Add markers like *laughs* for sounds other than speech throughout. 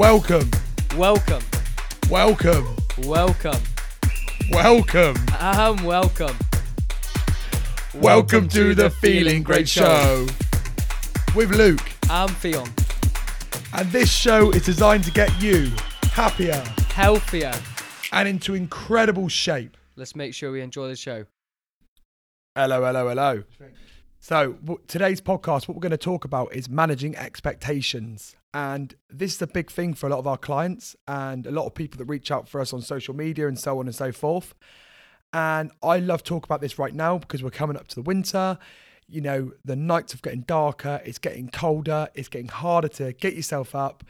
Welcome, Welcome, welcome, welcome, welcome. um, welcome. Welcome to the Feeling Great Show with Luke. I'm Theon. And this show is designed to get you happier Healthier. and into incredible shape. Let's make sure we enjoy the show. Hello, hello, hello. So, today's podcast, what we're going to talk about is managing expectations. And this is a big thing for a lot of our clients and a lot of people that reach out for us on social media and so on and so forth. And I love talk about this right now because we're coming up to the winter. You know, the nights are getting darker, it's getting colder, it's getting harder to get yourself up,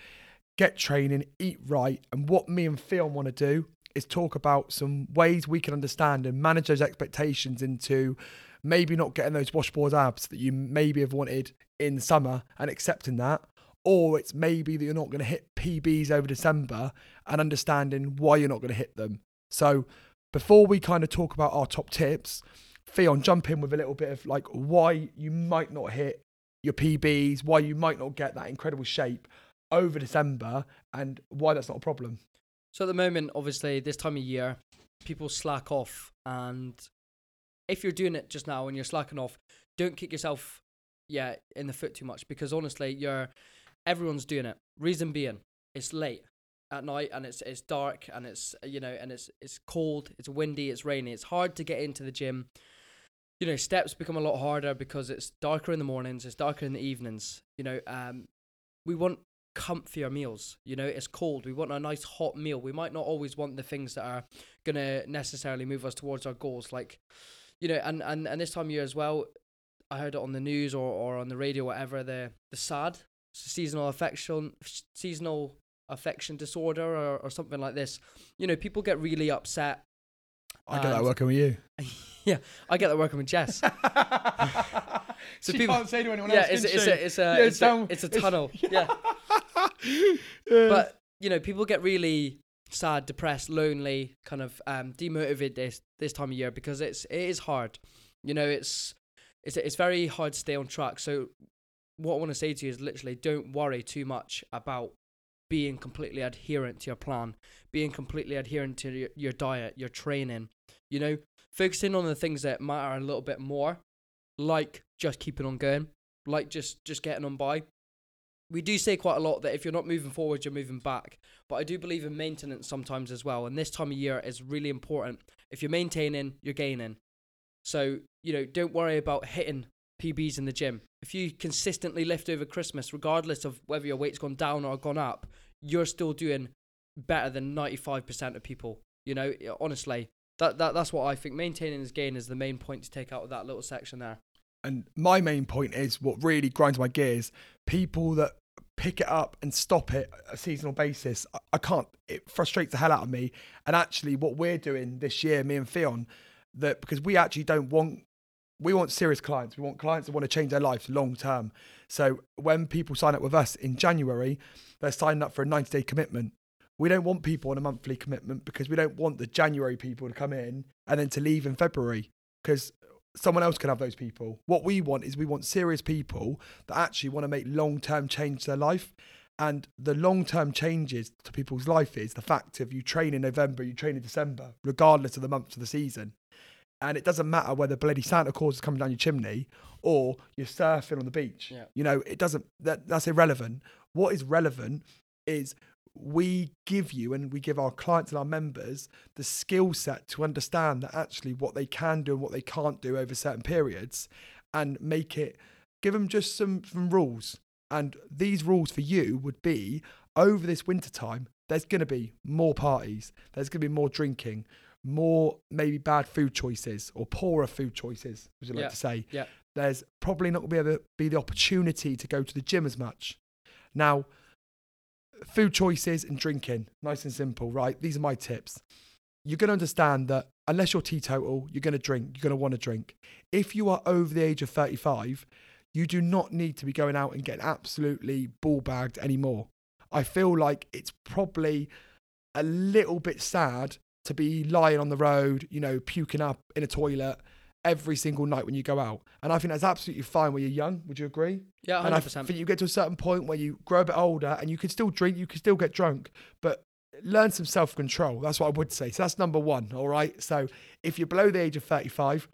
get training, eat right. And what me and Theon want to do is talk about some ways we can understand and manage those expectations into maybe not getting those washboard abs that you maybe have wanted in summer and accepting that. Or it's maybe that you're not going to hit PBs over December and understanding why you're not going to hit them. So, before we kind of talk about our top tips, Theon, jump in with a little bit of like why you might not hit your PBs, why you might not get that incredible shape over December, and why that's not a problem. So at the moment, obviously, this time of year, people slack off, and if you're doing it just now and you're slacking off, don't kick yourself, yeah, in the foot too much because honestly, you're everyone's doing it. Reason being, it's late at night and it's it's dark and it's you know and it's it's cold, it's windy, it's rainy. It's hard to get into the gym. You know, steps become a lot harder because it's darker in the mornings, it's darker in the evenings. You know, um, we want comfier meals. You know, it's cold. We want a nice hot meal. We might not always want the things that are gonna necessarily move us towards our goals. Like, you know, and and and this time of year as well. I heard it on the news or, or on the radio, whatever. The the SAD, seasonal affection, seasonal affection disorder, or, or something like this. You know, people get really upset. I get that working with you. *laughs* yeah, I get that working with Jess. *laughs* *laughs* so she people- can't say to anyone yeah, else. it's, it's a it's a Yeah, it's, down- a it's a tunnel. yeah. Yeah. but you know people get really sad depressed lonely kind of um demotivated this this time of year because it's it is hard you know it's it's it's very hard to stay on track so what i want to say to you is literally don't worry too much about being completely adherent to your plan being completely adherent to your, your diet your training you know focusing on the things that matter a little bit more like just keeping on going like just just getting on by we do say quite a lot that if you're not moving forward, you're moving back. But I do believe in maintenance sometimes as well. And this time of year is really important. If you're maintaining, you're gaining. So, you know, don't worry about hitting PBs in the gym. If you consistently lift over Christmas, regardless of whether your weight's gone down or gone up, you're still doing better than 95% of people. You know, honestly, that, that that's what I think. Maintaining is gain is the main point to take out of that little section there. And my main point is what really grinds my gears: people that pick it up and stop it a seasonal basis. I, I can't. It frustrates the hell out of me. And actually, what we're doing this year, me and Theon, that because we actually don't want. We want serious clients. We want clients that want to change their lives long term. So when people sign up with us in January, they're signing up for a 90 day commitment. We don't want people on a monthly commitment because we don't want the January people to come in and then to leave in February because someone else can have those people. What we want is we want serious people that actually want to make long term change to their life. And the long term changes to people's life is the fact of you train in November, you train in December, regardless of the months of the season. And it doesn't matter whether bloody Santa Claus is coming down your chimney or you're surfing on the beach. Yeah. You know, it doesn't, that, that's irrelevant. What is relevant is we give you and we give our clients and our members the skill set to understand that actually what they can do and what they can't do over certain periods and make it give them just some, some rules and these rules for you would be over this winter time there's going to be more parties there's going to be more drinking more maybe bad food choices or poorer food choices would you like Yeah, to say yeah. there's probably not going to be able to be the opportunity to go to the gym as much now food choices and drinking, nice and simple, right? These are my tips. You're going to understand that unless you're teetotal, you're going to drink, you're going to want to drink. If you are over the age of 35, you do not need to be going out and getting absolutely ball bagged anymore. I feel like it's probably a little bit sad to be lying on the road, you know, puking up in a toilet every single night when you go out. And I think that's absolutely fine when you're young. Would you agree? Yeah, And I 100%. think you get to a certain point where you grow a bit older and you can still drink, you can still get drunk, but learn some self control. That's what I would say. So that's number one. All right. So if you're below the age of 35,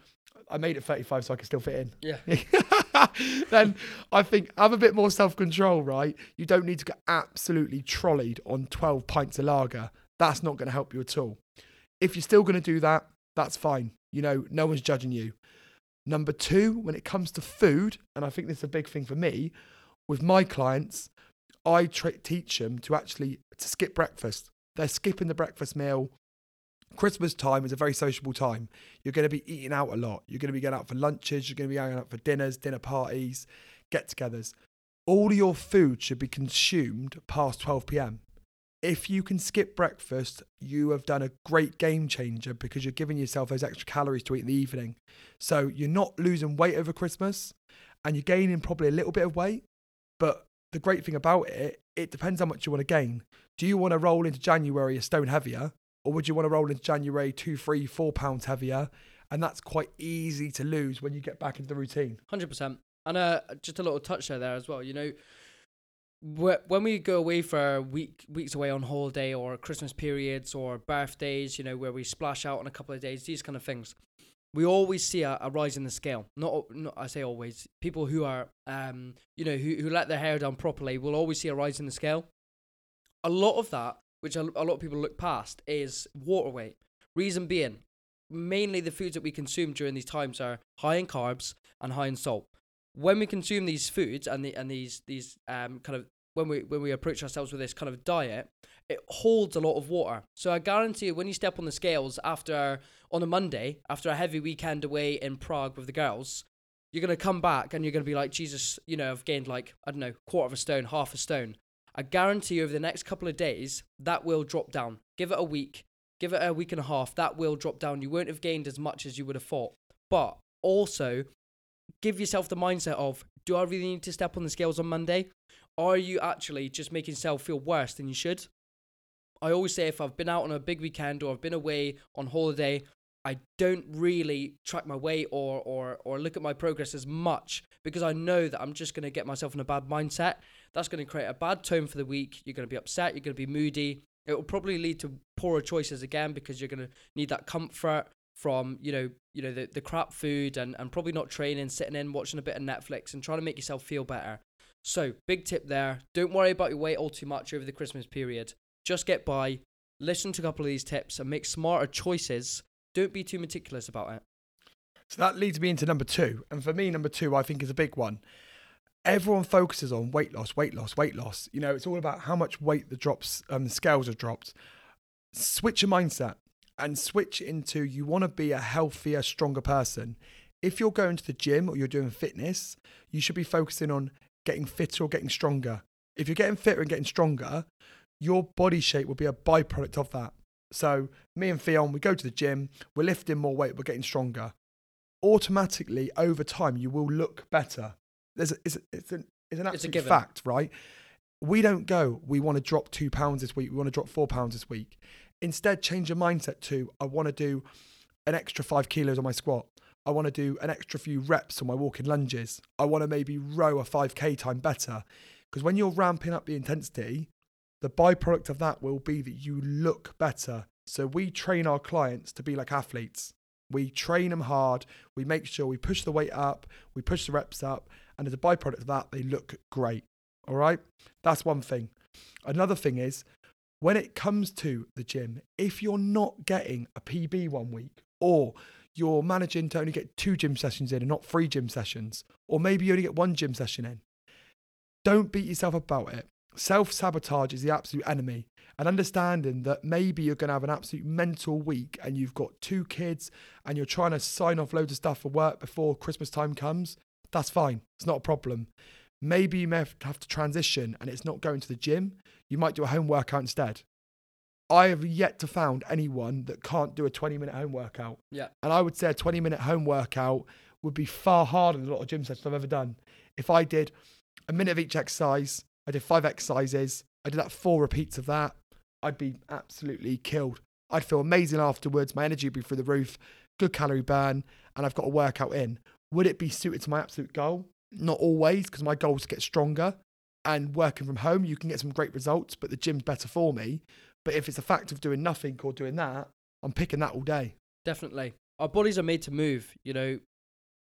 I made it 35 so I can still fit in. yeah. *laughs* then I think have a bit more self control, right? You don't need to get absolutely trolleyed on 12 pints of lager. That's not going to help you at all. If you're still going to do that, that's fine. You know, no one's judging you. Number two, when it comes to food, and I think this is a big thing for me, with my clients, I tra- teach them to actually to skip breakfast. They're skipping the breakfast meal. Christmas time is a very sociable time. You're going to be eating out a lot. You're going to be going out for lunches. You're going to be going out for dinners, dinner parties, get-togethers. All your food should be consumed past 12 p.m. If you can skip breakfast, you have done a great game changer because you're giving yourself those extra calories to eat in the evening. So you're not losing weight over Christmas and you're gaining probably a little bit of weight. But the great thing about it, it depends how much you want to gain. Do you want to roll into January a stone heavier? Or would you want to roll into January two, three, four pounds heavier? And that's quite easy to lose when you get back into the routine. Hundred percent. And uh, just a little touch there, there as well. You know, when we go away for week weeks away on holiday or Christmas periods or birthdays, you know, where we splash out on a couple of days, these kind of things, we always see a, a rise in the scale. Not, not I say always. People who are, um, you know, who who let their hair down properly will always see a rise in the scale. A lot of that, which a, a lot of people look past, is water weight. Reason being, mainly the foods that we consume during these times are high in carbs and high in salt. When we consume these foods and the and these these um kind of when we when we approach ourselves with this kind of diet, it holds a lot of water. So I guarantee you, when you step on the scales after on a Monday after a heavy weekend away in Prague with the girls, you're gonna come back and you're gonna be like, Jesus, you know, I've gained like I don't know, quarter of a stone, half a stone. I guarantee you, over the next couple of days, that will drop down. Give it a week, give it a week and a half, that will drop down. You won't have gained as much as you would have thought. But also, give yourself the mindset of do I really need to step on the scales on Monday? Are you actually just making yourself feel worse than you should? I always say if I've been out on a big weekend or I've been away on holiday, I don't really track my weight or or or look at my progress as much because I know that I'm just going to get myself in a bad mindset. That's going to create a bad tone for the week. You're going to be upset, you're going to be moody. It will probably lead to poorer choices again because you're going to need that comfort from, you know, you know the, the crap food and, and probably not training, sitting in watching a bit of Netflix and trying to make yourself feel better. So, big tip there. Don't worry about your weight all too much over the Christmas period. Just get by, listen to a couple of these tips and make smarter choices. Don't be too meticulous about it. So that leads me into number two. And for me, number two, I think is a big one. Everyone focuses on weight loss, weight loss, weight loss. You know, it's all about how much weight the drops, um, the scales are dropped. Switch your mindset and switch into you want to be a healthier, stronger person. If you're going to the gym or you're doing fitness, you should be focusing on getting fitter or getting stronger. If you're getting fitter and getting stronger, your body shape will be a byproduct of that. So me and Theon, we go to the gym, we're lifting more weight, we're getting stronger. Automatically, over time, you will look better. There's a, it's, it's an it's an It's a absolute given. fact, right? We don't go. We want to drop two pounds this week. We want to drop four pounds this week. Instead, change your mindset to I want to do an extra five kilos on my squat. I want to do an extra few reps on my walking lunges. I want to maybe row a 5k time better. Because when you're ramping up the intensity, the byproduct of that will be that you look better. So we train our clients to be like athletes. We train them hard. We make sure we push the weight up, we push the reps up, and as a byproduct of that, they look great. All right? That's one thing. Another thing is when it comes to the gym, if you're not getting a PB one week or you're managing to only get two gym sessions in and not three gym sessions, or maybe you only get one gym session in, don't beat yourself about it. Self sabotage is the absolute enemy. And understanding that maybe you're going to have an absolute mental week and you've got two kids and you're trying to sign off loads of stuff for work before Christmas time comes, that's fine. It's not a problem. Maybe you may have to transition and it's not going to the gym. You might do a home workout instead. I have yet to found anyone that can't do a 20 minute home workout. Yeah. And I would say a 20 minute home workout would be far harder than a lot of gym sessions I've ever done. If I did a minute of each exercise, I did five exercises, I did that four repeats of that, I'd be absolutely killed. I'd feel amazing afterwards. My energy would be through the roof. good calorie burn, and I've got a workout in. Would it be suited to my absolute goal? Not always, because my goal is to get stronger. And working from home, you can get some great results, but the gym's better for me. But if it's a fact of doing nothing or doing that, I'm picking that all day. Definitely. Our bodies are made to move. You know,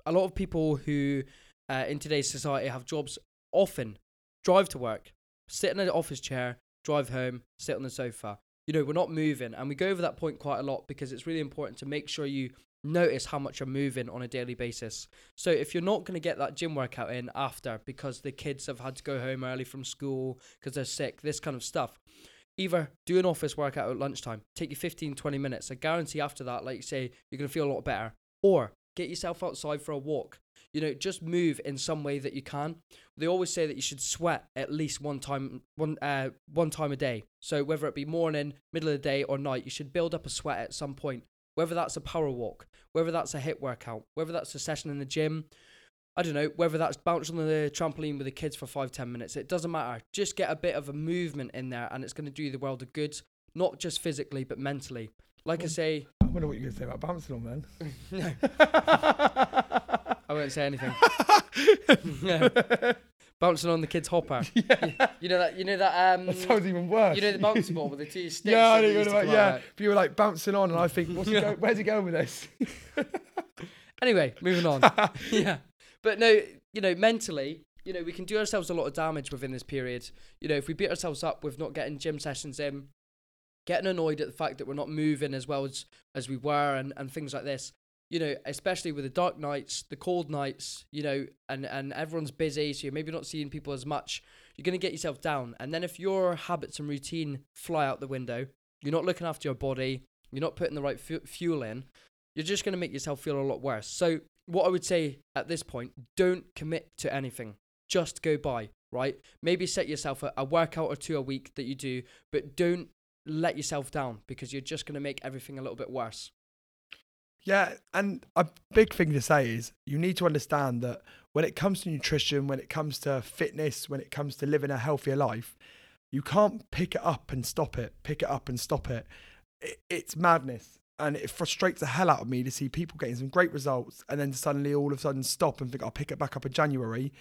a lot of people who uh, in today's society have jobs often drive to work, sit in an office chair, drive home, sit on the sofa. You know, we're not moving. And we go over that point quite a lot because it's really important to make sure you notice how much you're moving on a daily basis. So if you're not going to get that gym workout in after because the kids have had to go home early from school because they're sick, this kind of stuff, either do an office workout at lunchtime, take you 15, 20 minutes. I guarantee after that, like you say, you're going to feel a lot better. Or get yourself outside for a walk. You know, just move in some way that you can. They always say that you should sweat at least one time, one uh, one time a day. So whether it be morning, middle of the day, or night, you should build up a sweat at some point. Whether that's a power walk, whether that's a HIIT workout, whether that's a session in the gym, I don't know, whether that's bouncing on the trampoline with the kids for five, ten minutes, it doesn't matter. Just get a bit of a movement in there and it's going to do the world of good, not just physically, but mentally. Like I say, I wonder what you're going to say about bouncing on, man. *laughs* *laughs* no, I won't say anything. *laughs* No. Bouncing on the kid's hopper. *laughs* yeah. You know that. You know that. Um, That sounds even worse. you know the bouncy ball with the two sticks. *laughs* Yeah, I that know they what used you're to about. come out Yeah, but you were like bouncing on, and I think, what's he go, where's he going with this? *laughs* Anyway, moving on. yeah, but no, you know, mentally, you know, we can do ourselves a lot of damage within this period. You know, if we beat ourselves up with not getting gym sessions in, getting annoyed at the fact that we're not moving as well as as we were, and and things like this. You know, especially with the dark nights, the cold nights, you know, and and everyone's busy, so you're maybe not seeing people as much. You're gonna get yourself down, and then if your habits and routine fly out the window, you're not looking after your body, you're not putting the right fu- fuel in, you're just to make yourself feel a lot worse. So, what I would say at this point, don't commit to anything. Just go by, right? Maybe set yourself a, a workout or two a week that you do, but don't let yourself down because you're just going to make everything a little bit worse. Yeah, and a big thing to say is you need to understand that when it comes to nutrition, when it comes to fitness, when it comes to living a healthier life, you can't pick it up and stop it, pick it up and stop it. it it's madness. And it frustrates the hell out of me to see people getting some great results and then suddenly all of a sudden stop and think, I'll pick it back up in January.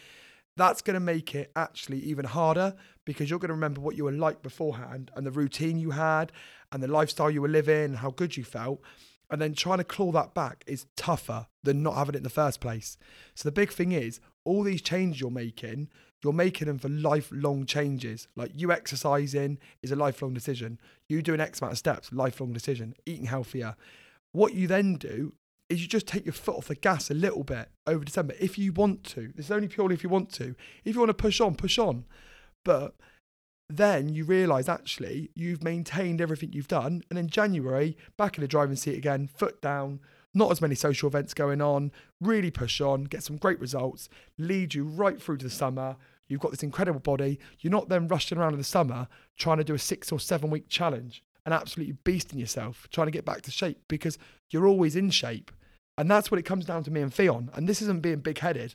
That's going to make it actually even harder because you're going to remember what you were like beforehand and the routine you had and the lifestyle you were living and how good you felt and then trying to claw that back is tougher than not having it in the first place. So the big thing is all these changes you're making, you're making them for lifelong changes. Like you exercising is a lifelong decision. You doing X amount of steps, lifelong decision. Eating healthier. What you then do is you just take your foot off the gas a little bit over December if you want to. This is only purely if you want to. If you want to push on, push on. But then you realise actually you've maintained everything you've done. And in January, back in the driving seat again, foot down, not as many social events going on, really push on, get some great results, lead you right through to the summer. You've got this incredible body. You're not then rushing around in the summer trying to do a six or seven week challenge and absolutely beasting yourself, trying to get back to shape because you're always in shape. And that's what it comes down to me and Theon. And this isn't being big headed.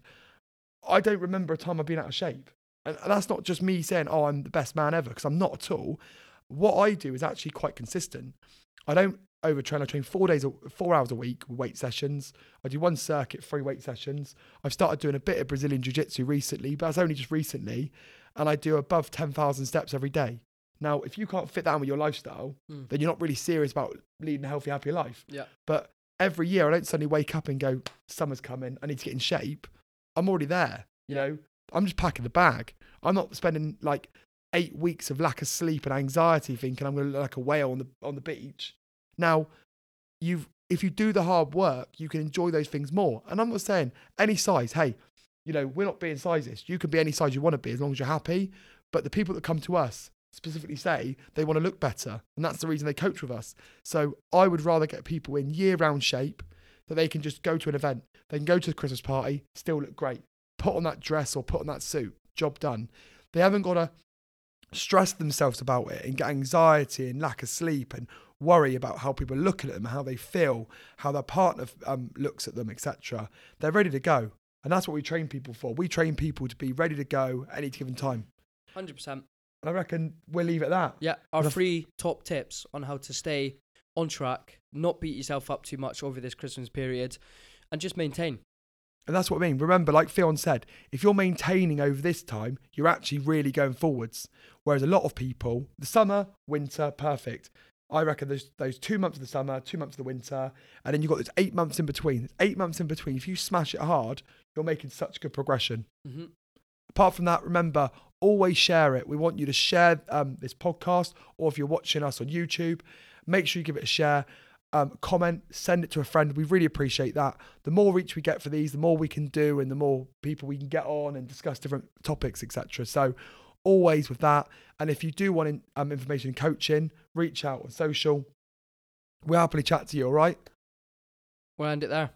I don't remember a time I've been out of shape. And that's not just me saying, oh, I'm the best man ever, because I'm not at all. What I do is actually quite consistent. I don't overtrain. I train four days, a- four hours a week with weight sessions. I do one circuit, three weight sessions. I've started doing a bit of Brazilian Jiu Jitsu recently, but that's only just recently. And I do above 10,000 steps every day. Now, if you can't fit that in with your lifestyle, Mm. then you're not really serious about leading a healthy, happy life. Yeah. But every year, I don't suddenly wake up and go, summer's coming, I need to get in shape. I'm already there. You know, I'm just packing the bag. I'm not spending like eight weeks of lack of sleep and anxiety thinking I'm going to look like a whale on the on the beach. Now, you've if you do the hard work, you can enjoy those things more. And I'm not saying any size. Hey, you know, we're not being sizist. You can be any size you want to be as long as you're happy. But the people that come to us specifically say they want to look better, and that's the reason they coach with us. So I would rather get people in year-round shape that they can just go to an event, they can go to the Christmas party, still look great, put on that dress or put on that suit, job done. They haven't got to stress themselves about it and get anxiety and lack of sleep and worry about how people looking at them, how they feel, how their partner um, looks at them, etc. They're ready to go. And that's what we train people for. We train people to be ready to go at any given time. 100%. And I reckon we'll leave it at that. Yeah, our But I f- free top tips on how to stay on track, not beat yourself up too much over this Christmas period, and just maintain. And that's what I mean. Remember, like Theon said, if you're maintaining over this time, you're actually really going forwards. Whereas a lot of people, the summer, winter, perfect. I reckon there's those two months of the summer, two months of the winter, and then you've got those eight months in between. Eight months in between. If you smash it hard, you're making such good progression. Mm-hmm. Apart from that, remember, always share it. We want you to share um, this podcast, or if you're watching us on YouTube, make sure you give it a share. Um, comment, send it to a friend. We really appreciate that. The more reach we get for these, the more we can do, and the more people we can get on and discuss different topics, etc. So, always with that. And if you do want in, um, information and coaching, reach out on social. We'll happily chat to you. All right. We'll end it there.